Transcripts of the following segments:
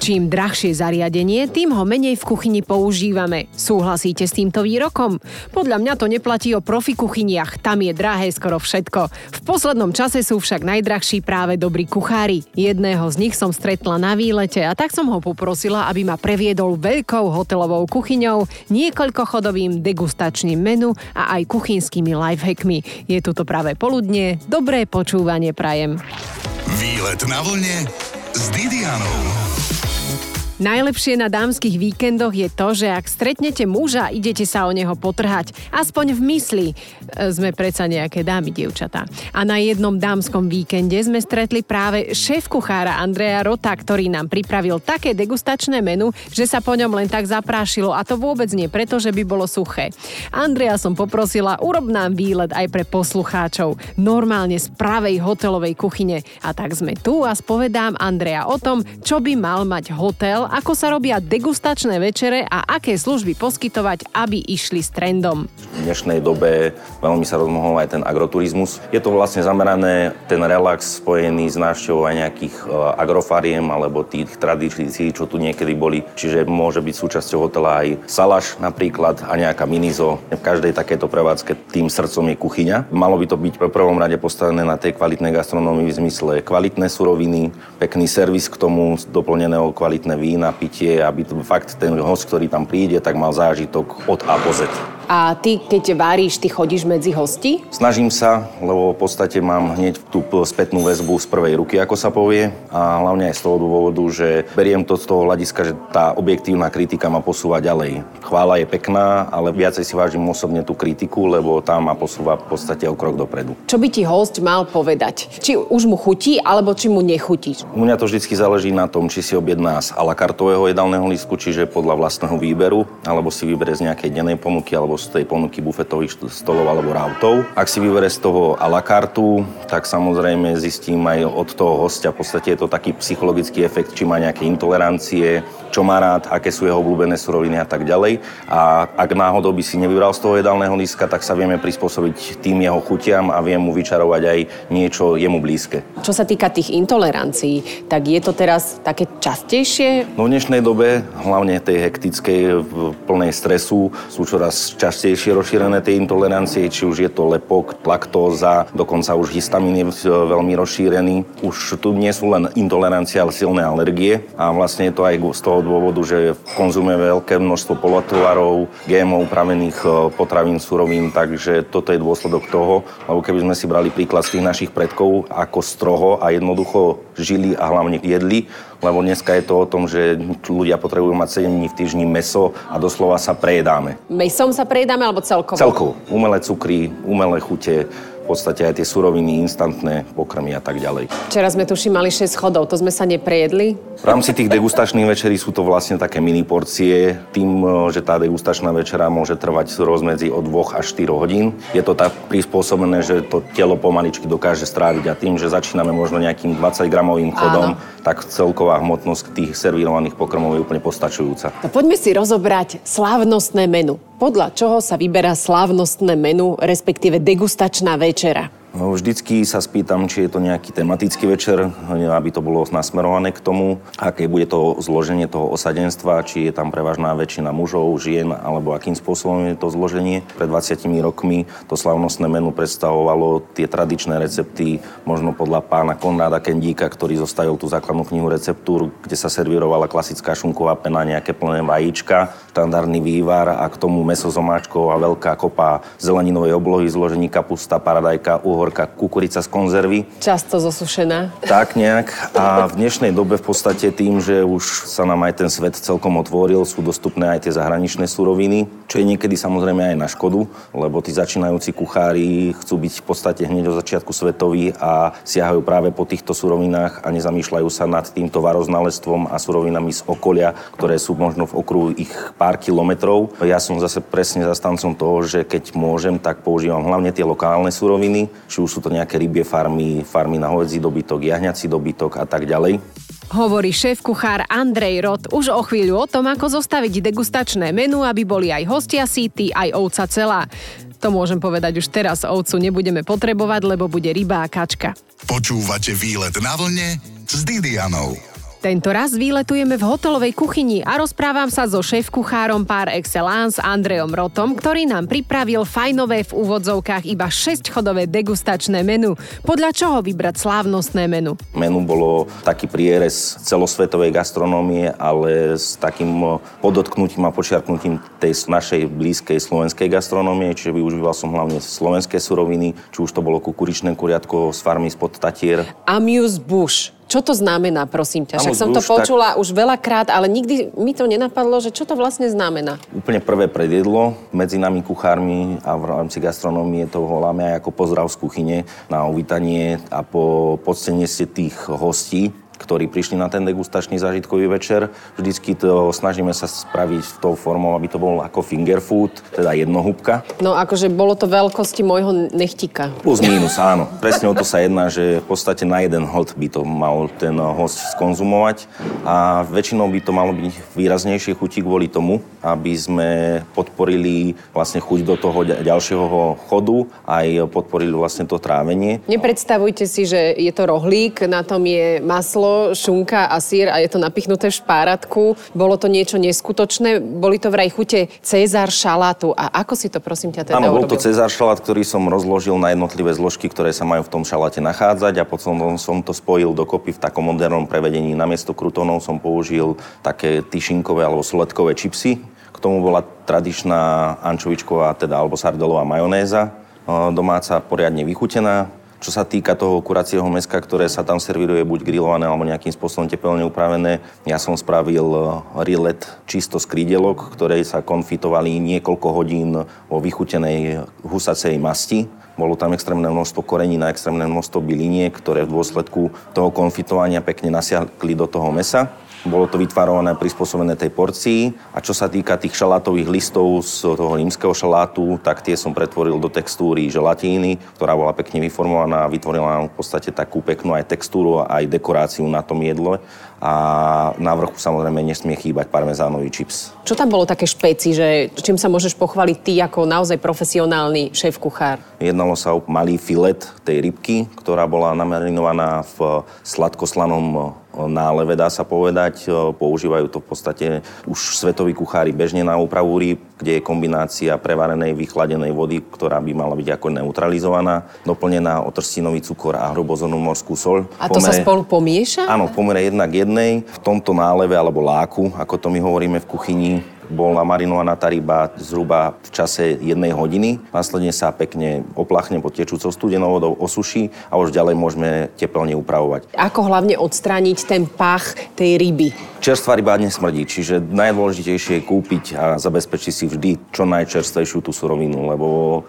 Čím drahšie zariadenie, tým ho menej v kuchyni používame. Súhlasíte s týmto výrokom? Podľa mňa to neplatí o profi kuchyniach, tam je drahé skoro všetko. V poslednom čase sú však najdrahší práve dobrí kuchári. Jedného z nich som stretla na výlete a tak som ho poprosila, aby ma previedol veľkou hotelovou kuchyňou, niekoľkochodovým degustačným menu a aj kuchynskými lifehackmi. Je tu to práve poludne, dobré počúvanie prajem. Výlet na vlne s Didianou. Najlepšie na dámskych víkendoch je to, že ak stretnete muža, idete sa o neho potrhať. Aspoň v mysli. Sme predsa nejaké dámy, dievčatá. A na jednom dámskom víkende sme stretli práve šéf kuchára Andreja Rota, ktorý nám pripravil také degustačné menu, že sa po ňom len tak zaprášilo a to vôbec nie preto, že by bolo suché. Andrea som poprosila, urob nám výlet aj pre poslucháčov. Normálne z pravej hotelovej kuchyne. A tak sme tu a spovedám Andrea o tom, čo by mal mať hotel ako sa robia degustačné večere a aké služby poskytovať, aby išli s trendom. V dnešnej dobe veľmi sa rozmohol aj ten agroturizmus. Je to vlastne zamerané ten relax spojený s návštevou aj nejakých e, agrofariem alebo tých tradícií, čo tu niekedy boli. Čiže môže byť súčasťou hotela aj salaš napríklad a nejaká minizo. V každej takéto prevádzke tým srdcom je kuchyňa. Malo by to byť v prvom rade postavené na tej kvalitnej gastronómii v zmysle kvalitné suroviny, pekný servis k tomu, doplneného kvalitné vína na pitie, aby fakt ten host, ktorý tam príde, tak mal zážitok od A po Z. A ty, keď varíš, ty chodíš medzi hosti? Snažím sa, lebo v podstate mám hneď tú spätnú väzbu z prvej ruky, ako sa povie. A hlavne aj z toho dôvodu, že beriem to z toho hľadiska, že tá objektívna kritika ma posúva ďalej. Chvála je pekná, ale viacej si vážim osobne tú kritiku, lebo tá ma posúva v podstate o krok dopredu. Čo by ti host mal povedať? Či už mu chutí, alebo či mu nechutí? U mňa to vždy záleží na tom, či si objedná z a la kartového jedálneho lístku, čiže podľa vlastného výberu, alebo si vyberie z nejakej dennej ponuky, alebo z tej ponuky bufetových stolov alebo rautov. Ak si vybere z toho a la kartu, tak samozrejme zistím aj od toho hostia, v podstate je to taký psychologický efekt, či má nejaké intolerancie, čo má rád, aké sú jeho obľúbené suroviny a tak ďalej. A ak náhodou by si nevybral z toho jedálneho lístka, tak sa vieme prispôsobiť tým jeho chutiam a viem mu vyčarovať aj niečo jemu blízke. Čo sa týka tých intolerancií, tak je to teraz také častejšie? No v dnešnej dobe, hlavne tej hektickej, v plnej stresu, sú čoraz častejšie rozšírené tie intolerancie, či už je to lepok, laktóza, dokonca už histamín je veľmi rozšírený. Už tu nie sú len intolerancie, ale silné alergie a vlastne je to aj z toho dôvodu, že konzumuje veľké množstvo polotovarov, GMO upravených e, potravín, surovín, takže toto je dôsledok toho, lebo keby sme si brali príklad z tých našich predkov, ako stroho a jednoducho žili a hlavne jedli, lebo dneska je to o tom, že ľudia potrebujú mať 7 dní v týždni meso a doslova sa prejedáme. Mesom sa prejedáme alebo celkovo? Celkovo. Umelé cukry, umelé chute, podstate aj tie suroviny, instantné pokrmy a tak ďalej. Včera sme tuším mali 6 chodov, to sme sa neprejedli? V rámci tých degustačných večerí sú to vlastne také mini porcie, tým, e, že tá degustačná večera môže trvať rozmedzi od 2 až 4 hodín. Je to tak prispôsobené, že to telo pomaličky dokáže stráviť a tým, že začíname možno nejakým 20 gramovým chodom, Áno. tak celková hmotnosť tých servírovaných pokrmov je úplne postačujúca. No poďme si rozobrať slávnostné menu podľa čoho sa vyberá slávnostné menu, respektíve degustačná večera? No, vždycky sa spýtam, či je to nejaký tematický večer, aby to bolo nasmerované k tomu, aké bude to zloženie toho osadenstva, či je tam prevažná väčšina mužov, žien, alebo akým spôsobom je to zloženie. Pred 20 rokmi to slavnostné menu predstavovalo tie tradičné recepty, možno podľa pána Konráda Kendíka, ktorý zostavil tú základnú knihu receptúr, kde sa servírovala klasická šunková pena, nejaké plné vajíčka, štandardný vývar a k tomu meso z a veľká kopa zeleninovej oblohy, zložení kapusta, paradajka, uhol horká kukurica z konzervy. Často zosušená. Tak nejak. A v dnešnej dobe v podstate tým, že už sa nám aj ten svet celkom otvoril, sú dostupné aj tie zahraničné suroviny, čo je niekedy samozrejme aj na škodu, lebo tí začínajúci kuchári chcú byť v podstate hneď od začiatku svetoví a siahajú práve po týchto surovinách a nezamýšľajú sa nad týmto varoznalestvom a surovinami z okolia, ktoré sú možno v okruhu ich pár kilometrov. Ja som zase presne zastancom toho, že keď môžem, tak používam hlavne tie lokálne suroviny, či už sú to nejaké rybie farmy, farmy na hovedzí dobytok, jahňací dobytok a tak ďalej. Hovorí šéf-kuchár Andrej Rod už o chvíľu o tom, ako zostaviť degustačné menu, aby boli aj hostia síty, aj ovca celá. To môžem povedať už teraz, ovcu nebudeme potrebovať, lebo bude ryba a kačka. Počúvate výlet na vlne s Didianou. Tento raz výletujeme v hotelovej kuchyni a rozprávam sa so šéf-kuchárom par excellence Andrejom Rotom, ktorý nám pripravil fajnové v úvodzovkách iba 6-chodové degustačné menu. Podľa čoho vybrať slávnostné menu? Menu bolo taký prierez celosvetovej gastronómie, ale s takým podotknutím a počiarknutím tej našej blízkej slovenskej gastronómie, čiže využíval som hlavne slovenské suroviny, či už to bolo kukuričné kuriatko z farmy spod Tatier. Amuse Bush. Čo to znamená, prosím ťa? Však som to počula tak... už veľakrát, ale nikdy mi to nenapadlo, že čo to vlastne znamená. Úplne prvé predjedlo medzi nami kuchármi a v rámci gastronómie to voláme aj ako pozdrav z kuchyne na uvítanie a po podstenie si tých hostí, ktorí prišli na ten degustačný zážitkový večer. Vždycky to snažíme sa spraviť tou formou, aby to bol ako finger food, teda jednohúbka. No akože bolo to veľkosti môjho nechtika. Plus mínus, áno. Presne o to sa jedná, že v podstate na jeden hod by to mal ten host skonzumovať a väčšinou by to malo byť výraznejšie chuti kvôli tomu, aby sme podporili vlastne chuť do toho ďalšieho chodu, aj podporili vlastne to trávenie. Nepredstavujte si, že je to rohlík, na tom je maslo, šunka a sír a je to napichnuté v špáratku. Bolo to niečo neskutočné. Boli to vraj chute Cezar šalátu. A ako si to prosím ťa teda Áno, bol to Cezar šalát, ktorý som rozložil na jednotlivé zložky, ktoré sa majú v tom šaláte nachádzať a potom som to spojil dokopy v takom modernom prevedení. Namiesto krutonov som použil také tyšinkové alebo soletkové čipsy. K tomu bola tradičná ančovičková, teda alebo sardelová majonéza domáca, poriadne vychutená. Čo sa týka toho kuracieho meska, ktoré sa tam servíruje buď grillované alebo nejakým spôsobom tepelne upravené, ja som spravil eh, rillet čisto z krídelok, ktoré sa konfitovali niekoľko hodín vo vychutenej husacej masti. Bolo tam extrémne množstvo korení na extrémne množstvo byliniek, ktoré v dôsledku toho konfitovania pekne nasiahli do toho mesa. Bolo to vytvarované prispôsobené tej porcii. A čo sa týka tých šalátových listov z toho rímskeho šalátu, tak tie som pretvoril do textúry želatíny, ktorá bola pekne vyformovaná a vytvorila nám v podstate takú peknú aj textúru, aj dekoráciu na tom jedle. A na vrchu samozrejme nesmie chýbať parmezánový čips. Čo tam bolo také špeci, že čím sa môžeš pochváliť ty ako naozaj profesionálny šéf-kuchár? Jednalo sa o malý filet tej rybky, ktorá bola namarinovaná v sladkoslanom náleve, dá sa povedať. Používajú to v podstate už svetoví kuchári bežne na úpravu rýb, kde je kombinácia prevarenej, vychladenej vody, ktorá by mala byť ako neutralizovaná, doplnená otrstinový cukor a hrubozornú morskú sol. A to pomere, sa spolu pomieša? Áno, v pomere jednak jednej. V tomto náleve alebo láku, ako to my hovoríme v kuchyni, bola marinovaná tá ryba zhruba v čase jednej hodiny. Následne sa pekne oplachne pod tečúcou studenou vodou, osuší a už ďalej môžeme teplne upravovať. Ako hlavne odstrániť ten pach tej ryby? Čerstvá ryba nesmrdí, čiže najdôležitejšie je kúpiť a zabezpečiť si vždy čo najčerstvejšiu tú surovinu, lebo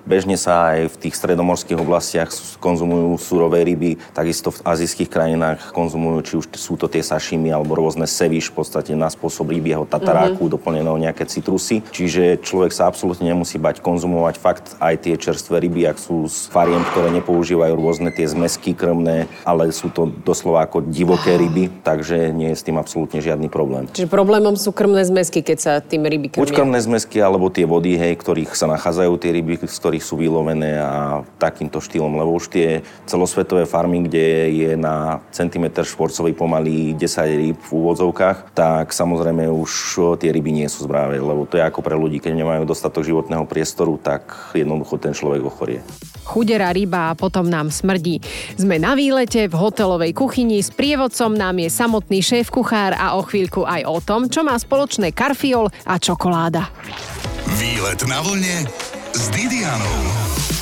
bežne sa aj v tých stredomorských oblastiach konzumujú surové ryby, takisto v azijských krajinách konzumujú, či už sú to tie sašimy alebo rôzne seviš v podstate na spôsob rybieho tataráku, mm-hmm. doplneného nejaké citrusy. Čiže človek sa absolútne nemusí bať konzumovať fakt aj tie čerstvé ryby, ak sú z fariem, ktoré nepoužívajú rôzne tie zmesky krmné, ale sú to doslova ako divoké ryby, takže nie je s tým absolútne žiadny problém. Čiže problémom sú krmné zmesky, keď sa tým ryby krmia? Buď krmné zmesky, alebo tie vody, hej, ktorých sa nachádzajú tie ryby, z ktorých sú vylovené a takýmto štýlom, lebo už tie celosvetové farmy, kde je na centimetr štvorcový pomaly 10 rýb v úvodzovkách, tak samozrejme už tie ryby nie sú zbrané práve, lebo to je ako pre ľudí, keď nemajú dostatok životného priestoru, tak jednoducho ten človek ochorie. Chudera ryba a potom nám smrdí. Sme na výlete v hotelovej kuchyni, s prievodcom nám je samotný šéf-kuchár a o chvíľku aj o tom, čo má spoločné karfiol a čokoláda. Výlet na vlne s Didianou.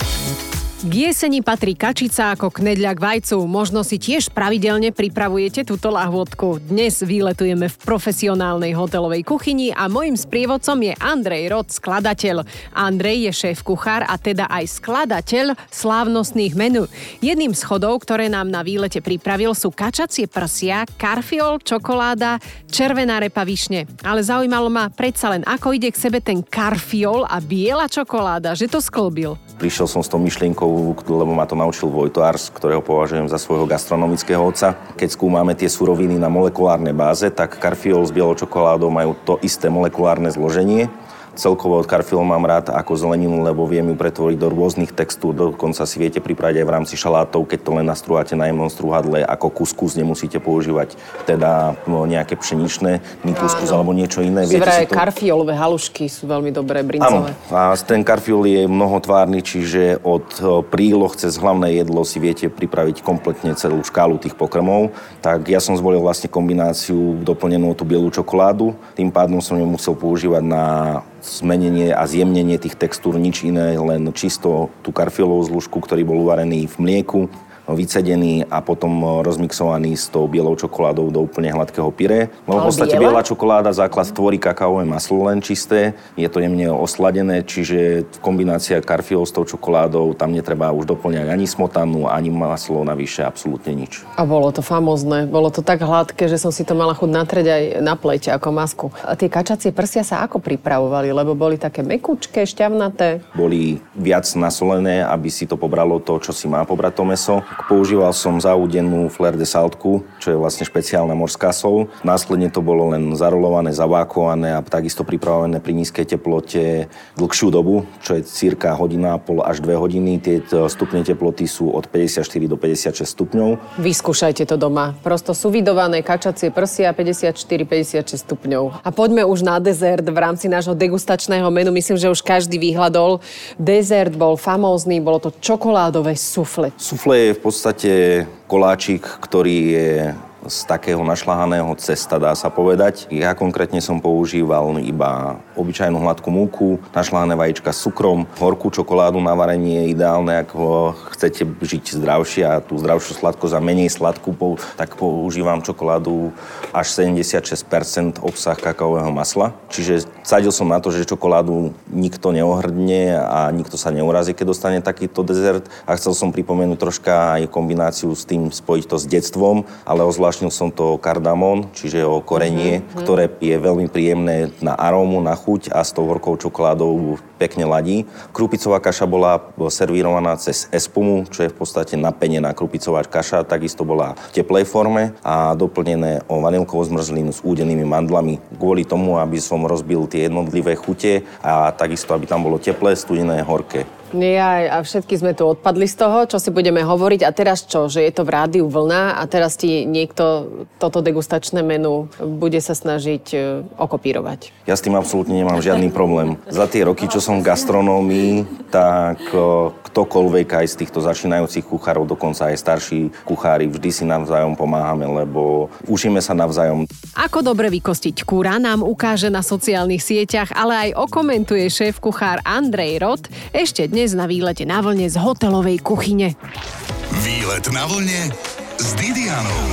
K jeseni patrí kačica ako knedľa k vajcu. Možno si tiež pravidelne pripravujete túto lahôdku. Dnes výletujeme v profesionálnej hotelovej kuchyni a môjim sprievodcom je Andrej Rod, skladateľ. Andrej je šéf kuchár a teda aj skladateľ slávnostných menu. Jedným z chodov, ktoré nám na výlete pripravil, sú kačacie prsia, karfiol, čokoláda, červená repa višne. Ale zaujímalo ma predsa len, ako ide k sebe ten karfiol a biela čokoláda, že to sklbil. Prišiel som s tou myšlienkou, lebo ma to naučil Vojto Ars, ktorého považujem za svojho gastronomického otca. Keď skúmame tie suroviny na molekulárnej báze, tak karfiol s bielou čokoládou majú to isté molekulárne zloženie Celkovo karfiol mám rád ako zeleninu, lebo viem ju pretvoriť do rôznych textúr. Dokonca si viete pripraviť aj v rámci šalátov, keď to len nastrúhate na jemnom strúhadle, ako kuskus nemusíte používať teda no, nejaké pšeničné, kuskus alebo niečo iné. Viete si to... karfiolové halušky sú veľmi dobré, brincové. Áno, a ten karfiol je mnohotvárny, čiže od príloh cez hlavné jedlo si viete pripraviť kompletne celú škálu tých pokrmov. Tak ja som zvolil vlastne kombináciu doplnenú tú bielú čokoládu. Tým pádom som ju musel používať na zmenenie a zjemnenie tých textúr, nič iné, len čisto tú karfiolovú zlužku, ktorý bol uvarený v mlieku vycedený a potom eh, rozmixovaný s tou bielou čokoládou do úplne hladkého pyré. No v podstate biela? biela čokoláda základ tvorí kakaové maslo len čisté, je to jemne osladené, čiže kombinácia karfiol s tou čokoládou, tam netreba už doplňať ani smotanu, ani maslo, navyše absolútne nič. A bolo to famózne, bolo to tak hladké, že som si to mala chuť natrieť aj na pleť ako masku. A tie kačacie prsia sa ako pripravovali, lebo boli také mekučké, šťavnaté? Boli viac nasolené, aby si to pobralo to, čo si má pobrať to meso. Používal som zaúdenú flair de saltku, čo je vlastne špeciálna morská sol. Následne to bolo len zarolované, zavákované a takisto pripravené pri nízkej teplote dlhšiu dobu, čo je cirka hodina pol až dve hodiny. Tie stupne teploty sú od 54 do 56 stupňov. Vyskúšajte to doma. Prosto suvidované kačacie prsia 54-56 stupňov. A poďme už na dezert v rámci nášho degustačného menu. Myslím, že už každý vyhľadol. Dezert bol famózny, bolo to čokoládové sufle. Sufle je v podstate koláčik, ktorý je z takého našľahaného cesta, dá sa povedať. Ja konkrétne som používal iba obyčajnú hladkú múku, našľahané vajíčka s cukrom, horkú čokoládu na varenie je ideálne, ako chcete žiť zdravšie a tú zdravšiu sladkosť a menej sladkú, tak používam čokoládu až 76% obsah kakaového masla. Čiže sadil som na to, že čokoládu nikto neohrdne a nikto sa neurazí, keď dostane takýto dezert. A chcel som pripomenúť troška aj kombináciu s tým spojiť to s detstvom, ale ozvlášť Zvláštnil som to kardamón, čiže o korenie, mm-hmm. ktoré je veľmi príjemné na arómu, na chuť a s tou horkou čokoládou pekne ladí. Krupicová kaša bola servírovaná cez espumu, čo je v podstate napenená krupicová kaša, takisto bola v teplej forme a doplnené o vanilkovú zmrzlinu s údenými mandlami kvôli tomu, aby som rozbil tie jednotlivé chute a takisto, aby tam bolo teplé, studené, horké. Nie, a všetky sme tu odpadli z toho, čo si budeme hovoriť. A teraz čo? Že je to v rádiu vlna a teraz ti niekto toto degustačné menu bude sa snažiť e, okopírovať. Ja s tým absolútne nemám žiadny problém. Za tie roky, čo som v gastronómii, tak e, ktokoľvek aj z týchto začínajúcich kuchárov, dokonca aj starší kuchári, vždy si navzájom pomáhame, lebo učíme sa navzájom. Ako dobre vykostiť kúra nám ukáže na sociálnych sieťach, ale aj okomentuje šéf kuchár Andrej Rod ešte dnes dnes na výlete na vlne z hotelovej kuchyne. Výlet na vlne s Didianou.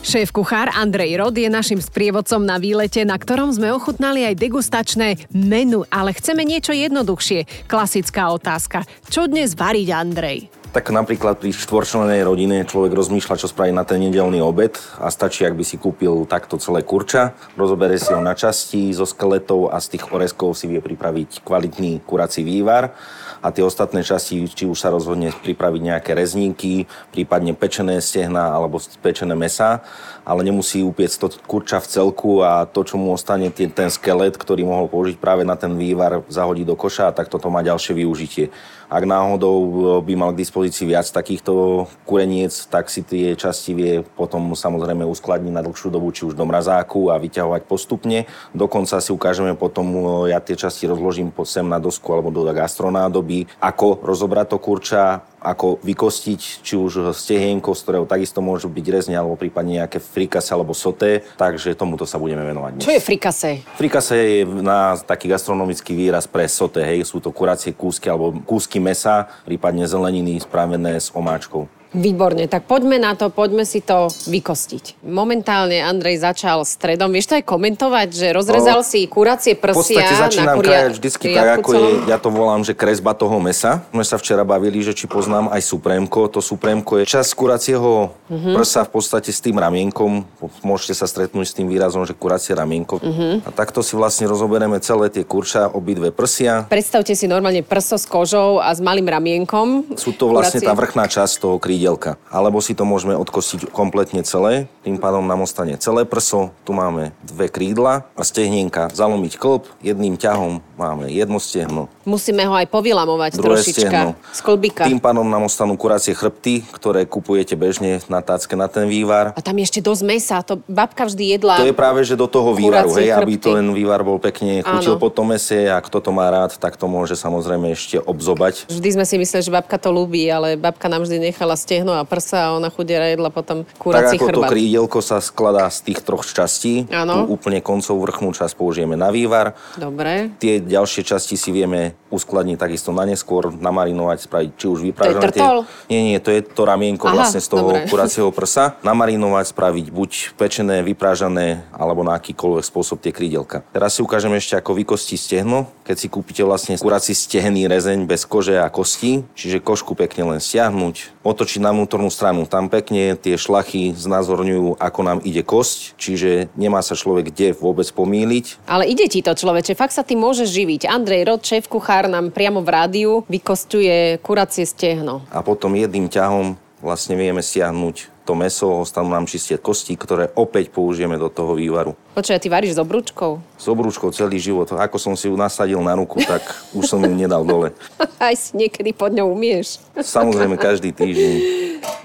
Šéf kuchár Andrej Rod je našim sprievodcom na výlete, na ktorom sme ochutnali aj degustačné menu, ale chceme niečo jednoduchšie. Klasická otázka. Čo dnes variť, Andrej? Tak napríklad pri štvorčlenej rodine človek rozmýšľa, čo spraviť na ten nedelný obed a stačí, ak by si kúpil takto celé kurča, rozobere si ho na časti zo skeletov a z tých oreskov si vie pripraviť kvalitný kurací vývar a tie ostatné časti, či už sa rozhodne pripraviť nejaké rezníky, prípadne pečené stehna alebo pečené mesa, ale nemusí upiec to kurča v celku a to, čo mu ostane, ten, ten skelet, ktorý mohol použiť práve na ten vývar, zahodí do koša a tak toto má ďalšie využitie. Ak náhodou e, by mal k dispozícii viac takýchto kureniec, tak si tie časti vie potom samozrejme uskladniť na dlhšiu dobu, či už do mrazáku a vyťahovať postupne. Dokonca si ukážeme potom, e, ja tie časti rozložím sem na dosku alebo do gastronádoby, ako rozobrať to kurča, ako vykostiť, či už stehienko, z ktorého takisto môžu byť rezne, alebo prípadne nejaké frikase alebo soté, takže tomuto sa budeme venovať dnes. Čo je frikase? Frikase je na taký gastronomický výraz pre soté, hej, sú to kuracie kúsky alebo kúsky mesa, prípadne zeleniny spravené s omáčkou. Výborne, tak poďme na to, poďme si to vykostiť. Momentálne Andrej začal stredom. Vieš to aj komentovať, že rozrezal o, si kuracie prsia V podstate začínam na kuria... krajať vždycky tak, ako je, ja to volám, že kresba toho mesa. My sa včera bavili, že či poznám aj suprémko. To suprémko je čas kuracieho uh-huh. prsa v podstate s tým ramienkom. Môžete sa stretnúť s tým výrazom, že kuracie ramienko. Uh-huh. A takto si vlastne rozoberieme celé tie kurča, obidve prsia. Predstavte si normálne prso s kožou a s malým ramienkom. Sú to vlastne kuracie. tá vrchná časť toho krí krídelka. Alebo si to môžeme odkostiť kompletne celé, tým pádom nám ostane celé prso, tu máme dve krídla a stehnienka. Zalomiť klb, jedným ťahom máme jedno stehno. Musíme ho aj povylamovať Druhé trošička stehno. z klbika. Tým pádom nám ostanú kuracie chrbty, ktoré kupujete bežne na tácke na ten vývar. A tam je ešte dosť mesa. To babka vždy jedla. To je práve, že do toho vývaru, hej, aby to ten vývar bol pekne chutil Áno. po tom mese a kto to má rád, tak to môže samozrejme ešte obzobať. Vždy sme si mysleli, že babka to ľúbi, ale babka nám vždy nechala stehno a prsa a ona chudiera jedla potom Tak kurací ako to chrbát. krídelko sa skladá z tých troch častí, Áno. tú úplne koncov vrchnú časť použijeme na vývar, Dobre. Tie ďalšie časti si vieme uskladniť takisto na neskôr, namarinovať, spraviť či už vypražané. tie- trtol? Nie, nie, to je to ramienko Aha, vlastne z toho dobre. kuracieho prsa. Namarinovať, spraviť buď pečené, vypražané, alebo na akýkoľvek spôsob tie krídelka. Teraz si ukážem ešte, ako vykostiť stehno. Keď si kúpite vlastne kurací stehený rezeň bez kože a kostí, čiže košku pekne len stiahnuť, otočiť na vnútornú stranu. Tam pekne tie šlachy znázorňujú, ako nám ide kosť, čiže nemá sa človek kde vôbec pomýliť. Ale ide ti to, človeče, fakt sa ty môžeš živiť. Andrej Rod, šéf kuchár, nám priamo v rádiu vykostuje kuracie stehno. a potom jedným ťahom vlastne vieme stiahnuť to meso, ostanú nám čisté kosti, ktoré opäť použijeme do toho vývaru. Počuj, a ty varíš s obrúčkou? S obrúčkou celý život, ako som si ju nasadil na ruku, tak už som ju nedal dole. Aj si niekedy pod ňou umieš. Samozrejme každý týždeň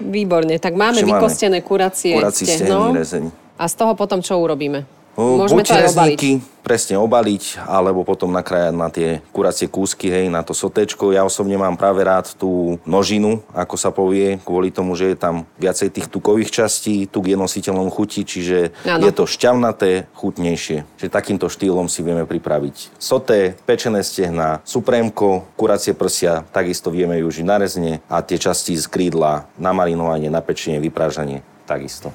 Výborne, tak máme máme vykostené kuracie kurací stehený stehno. rezeň. A z toho potom čo urobíme? Môžeme buď to aj obaliť. rezníky, presne obaliť, alebo potom nakrájať na tie kuracie kúsky, hej, na to sotečko. Ja osobne mám práve rád tú nožinu, ako sa povie, kvôli tomu, že je tam viacej tých tukových častí, tuk je nositeľom chuti, čiže Áno. je to šťavnaté, chutnejšie. Čiže takýmto štýlom si vieme pripraviť soté, pečené stehna, suprémko, kuracie prsia, takisto vieme využiť na rezne a tie časti z krídla, na marinovanie, na pečenie, vyprážanie, takisto.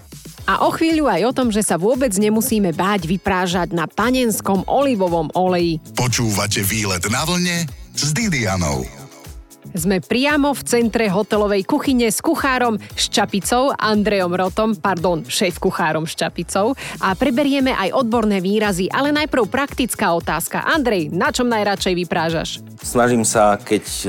A o chvíľu aj o tom, že sa vôbec nemusíme báť vyprážať na panenskom olivovom oleji. Počúvate výlet na vlne s Didianou. Sme priamo v centre hotelovej kuchyne s kuchárom Ščapicou, Andrejom Rotom, pardon, šéf kuchárom Ščapicou a preberieme aj odborné výrazy, ale najprv praktická otázka. Andrej, na čom najradšej vyprážaš? Snažím sa, keď e,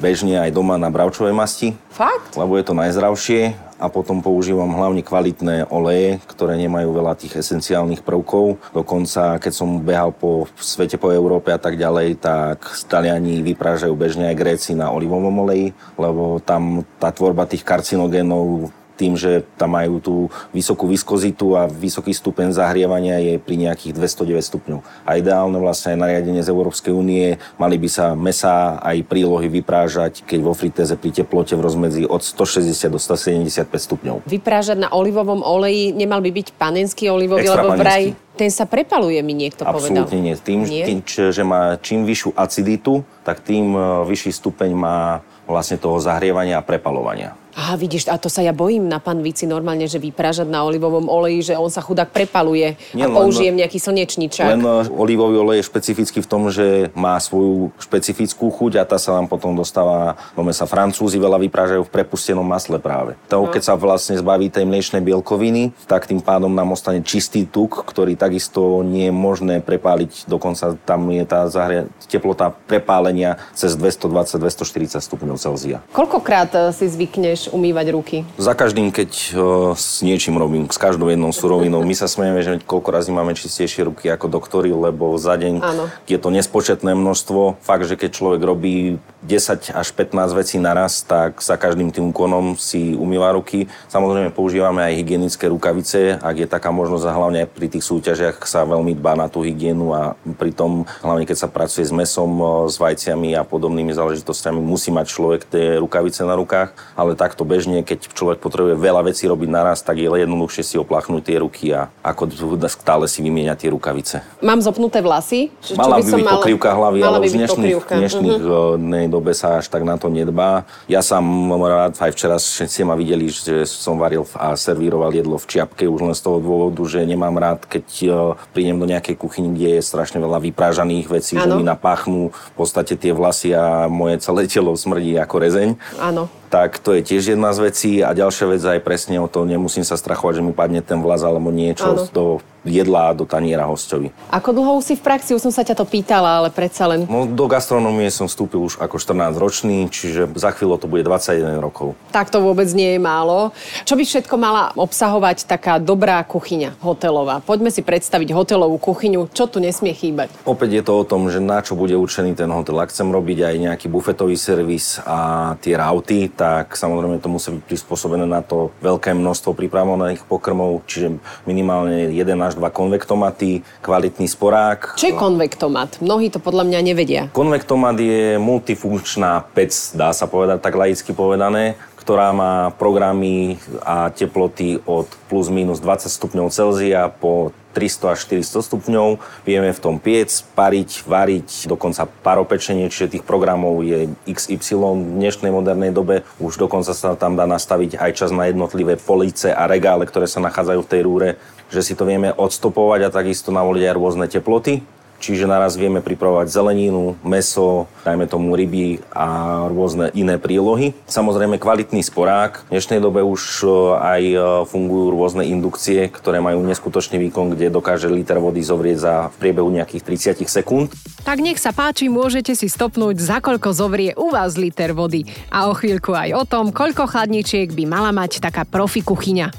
bežne aj doma na bravčovej masti, Fakt? lebo je to najzdravšie a potom používam hlavne kvalitné oleje, ktoré nemajú veľa tých esenciálnych prvkov. Dokonca, keď som behal po svete, po Európe a tak ďalej, tak Taliani vyprážajú bežne aj Gréci na olivovom oleji, lebo tam tá tvorba tých karcinogénov tým, že tam majú tú vysokú viskozitu a vysoký stupeň zahrievania je pri nejakých 209 stupňov. A ideálne vlastne nariadenie z Európskej únie mali by sa mesa aj prílohy vyprážať, keď vo fritéze pri teplote v rozmedzi od 160 do 175 stupňov. Vyprážať na olivovom oleji nemal by byť panenský olivový, Extra lebo vraj panenský. ten sa prepaluje, mi niekto povedal. Absolútne nie. Tým, Nie? tým, že má čím vyššiu aciditu, tak tým e, vyšší stupeň má vlastne toho zahrievania a prepalovania. Aha, vidíš, a to sa ja bojím na panvici normálne, že vyprážať na olivovom oleji, že on sa chudák prepaluje Nie, a len- použijem nejaký slnečničák. Len e, olivový olej je špecifický v tom, že má svoju špecifickú chuť a tá sa nám potom dostáva do mesa. Francúzi veľa vyprážajú v prepustenom masle práve. To, No. keď sa vlastne zbaví tej mliečnej bielkoviny, tak tým pádom nám ostane čistý tuk, ktorý takisto nie je možné prepáliť. Dokonca tam je tá zahria- teplota prepálenia cez 220-240 stupňov Celzia. Koľkokrát e, si zvykneš umývať ruky? Za každým, keď uh, s niečím robím, s každou jednou surovinou, my sa smejeme, že koľko razy máme čistejšie ruky ako doktori, lebo za deň Áno. je to nespočetné množstvo. Fakt, že keď človek robí 10 až 15 vecí naraz, tak za každým tým úkonom si umýva ruky. Samozrejme používame aj hygienické rukavice, ak je taká možnosť a hlavne pri tých súťažiach sa veľmi dbá na tú hygienu a pritom, hlavne keď sa pracuje s mesom, s vajciami a podobnými záležitosťami, musí mať človek tie rukavice na rukách, ale takto bežne, keď človek potrebuje veľa vecí robiť naraz, tak je jednoduchšie si opláchnúť tie ruky a ako stále si vymieňať tie rukavice. Mám zopnuté vlasy? Čo- Mala by byť pokrývka hlavy, ale by v dnešných, dnešných Mhm. uh, dnej dobe sa až tak na to nedbá. Ja sám mám rád, aj včera ste ma videli, že som varil a servíroval jedlo v čiapke už len z toho dôvodu, že nemám rád, keď uh, prídem do nejakej kuchyni, kde je strašne veľa vyprážaných vecí, že Áno. mi napáchnú v podstate tie vlasy a moje celé telo smrdí ako rezeň Áno. Tak to je tiež jedna z vecí. A ďalšia vec aj presne o to, nemusím sa strachovať, že mi padne ten vlas alebo niečo Áno. do jedla do taniera hostovi. Ako dlho už si v praxi? Už som sa ťa to pýtala, ale predsa len... No, do gastronómie som vstúpil už ako 14-ročný, čiže za chvíľu to bude 21 rokov. Tak to vôbec nie je málo. Čo by všetko mala obsahovať taká dobrá kuchyňa hotelová? Poďme si predstaviť hotelovú kuchyňu. Čo tu nesmie chýbať? Opäť je to o tom, že na čo bude určený ten hotel. Ak chcem robiť aj nejaký bufetový servis a tie rauty, tak samozrejme to musí byť prispôsobené na to veľké množstvo pripravovaných pokrmov, čiže minimálne 1 až 2 konvektomaty, kvalitný sporák. Čo je konvektomat? Mnohí to podľa mňa nevedia. Konvektomat je multifunkčná pec, dá sa povedať tak laicky povedané, ktorá má programy a teploty od plus minus 20 stupňov Celzia po 300 až 400 stupňov. Vieme v tom piec, pariť, variť, dokonca paropečenie, čiže tých programov je XY v dnešnej modernej dobe. Už dokonca sa tam dá nastaviť aj čas na jednotlivé police a regále, ktoré sa nachádzajú v tej rúre, že si to vieme odstopovať a takisto navoliť aj rôzne teploty. Čiže naraz vieme pripravovať zeleninu, meso, dajme tomu ryby a rôzne iné prílohy. Samozrejme kvalitný sporák. V dnešnej dobe už e, aj e, fungujú rôzne indukcie, ktoré majú neskutočný výkon, kde dokáže liter vody zovrieť za v priebehu nejakých 30 sekúnd. Tak nech sa páči, môžete si stopnúť, za koľko zovrie u vás liter vody. A o chvíľku aj o tom, koľko chladničiek by mala mať taká profi kuchyňa.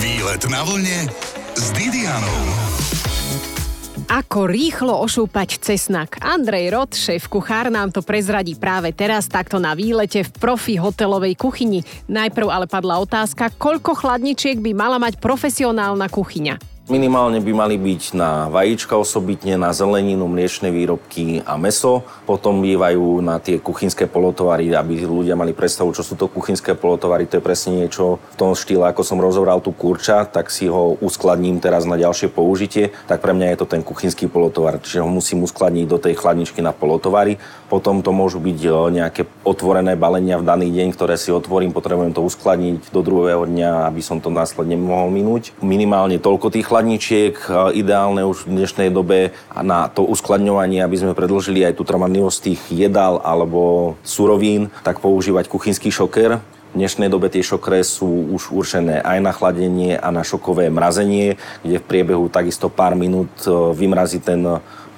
Výlet na vlne s Didianou. Ako rýchlo ošúpať cesnak. Andrej Rod, šéf kuchár, nám to prezradí práve teraz takto na výlete v profi hotelovej kuchyni. Najprv ale padla otázka, koľko chladničiek by mala mať profesionálna kuchyňa. Minimálne by mali byť na vajíčka osobitne, na zeleninu, mliečne výrobky a meso. Potom bývajú na tie kuchynské polotovary, aby ľudia mali predstavu, čo sú to kuchynské polotovary. To je presne niečo v tom štýle, ako som rozobral tu kurča, tak si ho uskladním teraz na ďalšie použitie. Tak pre mňa je to ten kuchynský polotovar, čiže ho musím uskladniť do tej chladničky na polotovary. Potom to môžu byť nejaké otvorené balenia v daný deň, ktoré si otvorím, potrebujem to uskladniť do druhého dňa, aby som to následne mohol minúť. Minimálne toľko tých chladničiek, ideálne už v dnešnej dobe na to uskladňovanie, aby sme predlžili aj tú trvanlivosť tých jedál alebo surovín, tak používať kuchynský šoker. V dnešnej dobe tie šokre sú už určené aj na chladenie a na šokové mrazenie, kde v priebehu takisto pár minút e, vymrazí ten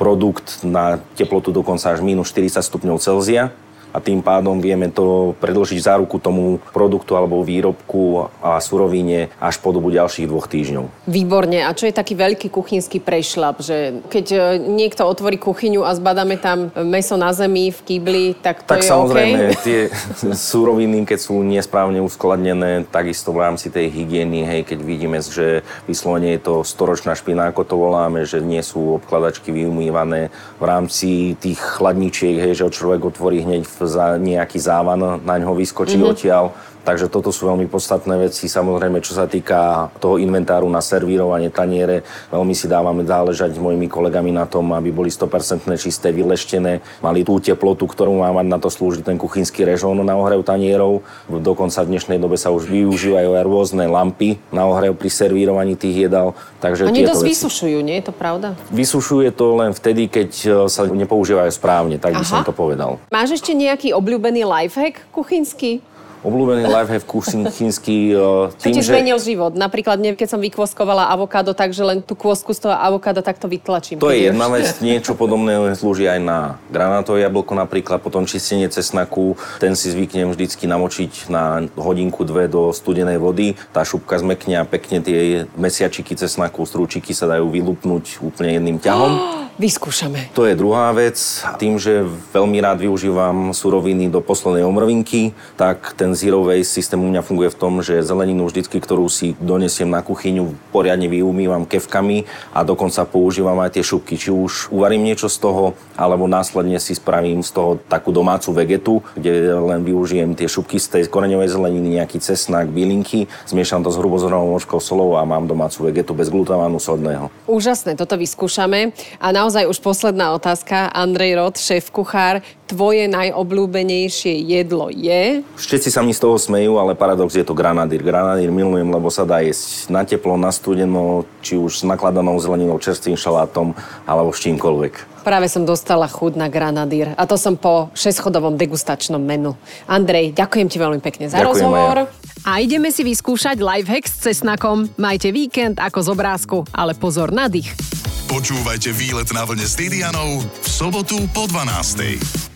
produkt na teplotu dokonca až minus 40 stupňov Celzia a tým pádom vieme to predlžiť záruku tomu produktu alebo výrobku a surovíne až po dobu ďalších dvoch týždňov. Výborne. A čo je taký veľký kuchynský prešlap, že keď e, niekto otvorí kuchyňu a zbadáme tam meso na zemi v kýbli, tak to tak je samozrejme, OK? tie suroviny, keď sú nesprávne uskladnené, takisto v rámci tej hygieny, hej, keď vidíme, že vyslovene je to storočná špina, ako to voláme, že nie sú obkladačky vyumývané v rámci tých chladničiek, hej, že človek otvorí hneď v za nejaký závan na ňo vyskočí mm-hmm. odtiaľ. Takže toto sú veľmi podstatné veci. Samozrejme, čo sa týka toho inventáru na servírovanie taniere, veľmi si dávame záležať s mojimi kolegami na tom, aby boli 100% čisté, vyleštené, mali tú teplotu, ktorú má mať na to slúžiť ten kuchynský režón na ohrev tanierov. Dokonca v dnešnej dobe sa už využívajú aj rôzne lampy na ohrev pri servírovaní tých jedál. Takže Oni dosť veci... vysušujú, nie je to pravda? Vysušuje to len vtedy, keď e, sa nepoužívajú správne, tak by Aha. som to povedal. Máš ešte nejaký obľúbený lifehack kuchynský? Obľúbený lifehack kuchynský uh, tým, Čo ti zmenil že... život? Napríklad, keď som vykvoskovala avokádo, takže len tú kvosku z toho avokáda takto vytlačím. To je jedna vec, niečo podobné slúži aj na granátové jablko napríklad, potom čistenie cesnaku, ten si zvyknem vždycky namočiť na hodinku, dve do studenej vody. Tá šupka zmekne a pekne tie mesiačiky cesnaku, strúčiky sa dajú vylupnúť úplne jedným ťahom. Vyskúšame. To je druhá vec. Tým, že veľmi rád využívam suroviny do poslednej omrvinky, tak ten ten zero waste systém u mňa funguje v tom, že zeleninu vždycky, ktorú si donesiem na kuchyňu, poriadne vyumývam kevkami a dokonca používam aj tie šupky. Či už uvarím niečo z toho, alebo následne si spravím z toho takú domácu vegetu, kde len využijem tie šupky z tej koreňovej zeleniny, nejaký cesnak, bylinky, zmiešam to s hrubozrnou močkou solou a mám domácu vegetu bez glutamanu sodného. Úžasné, toto vyskúšame. A naozaj už posledná otázka. Andrej Rod, šéf kuchár, tvoje najobľúbenejšie jedlo je? Všetci sa mi z toho smejú, ale paradox je to granadír. Granadír milujem, lebo sa dá jesť na teplo, na studeno, či už s nakladanou zeleninou, čerstvým šalátom, alebo s čímkoľvek. Práve som dostala chud na granadír a to som po šeschodovom degustačnom menu. Andrej, ďakujem ti veľmi pekne za ďakujem rozhovor. Ja. A ideme si vyskúšať lifehack s cesnakom. Majte víkend ako z obrázku, ale pozor na dých. Počúvajte výlet na vlne s Didianou v sobotu po 12.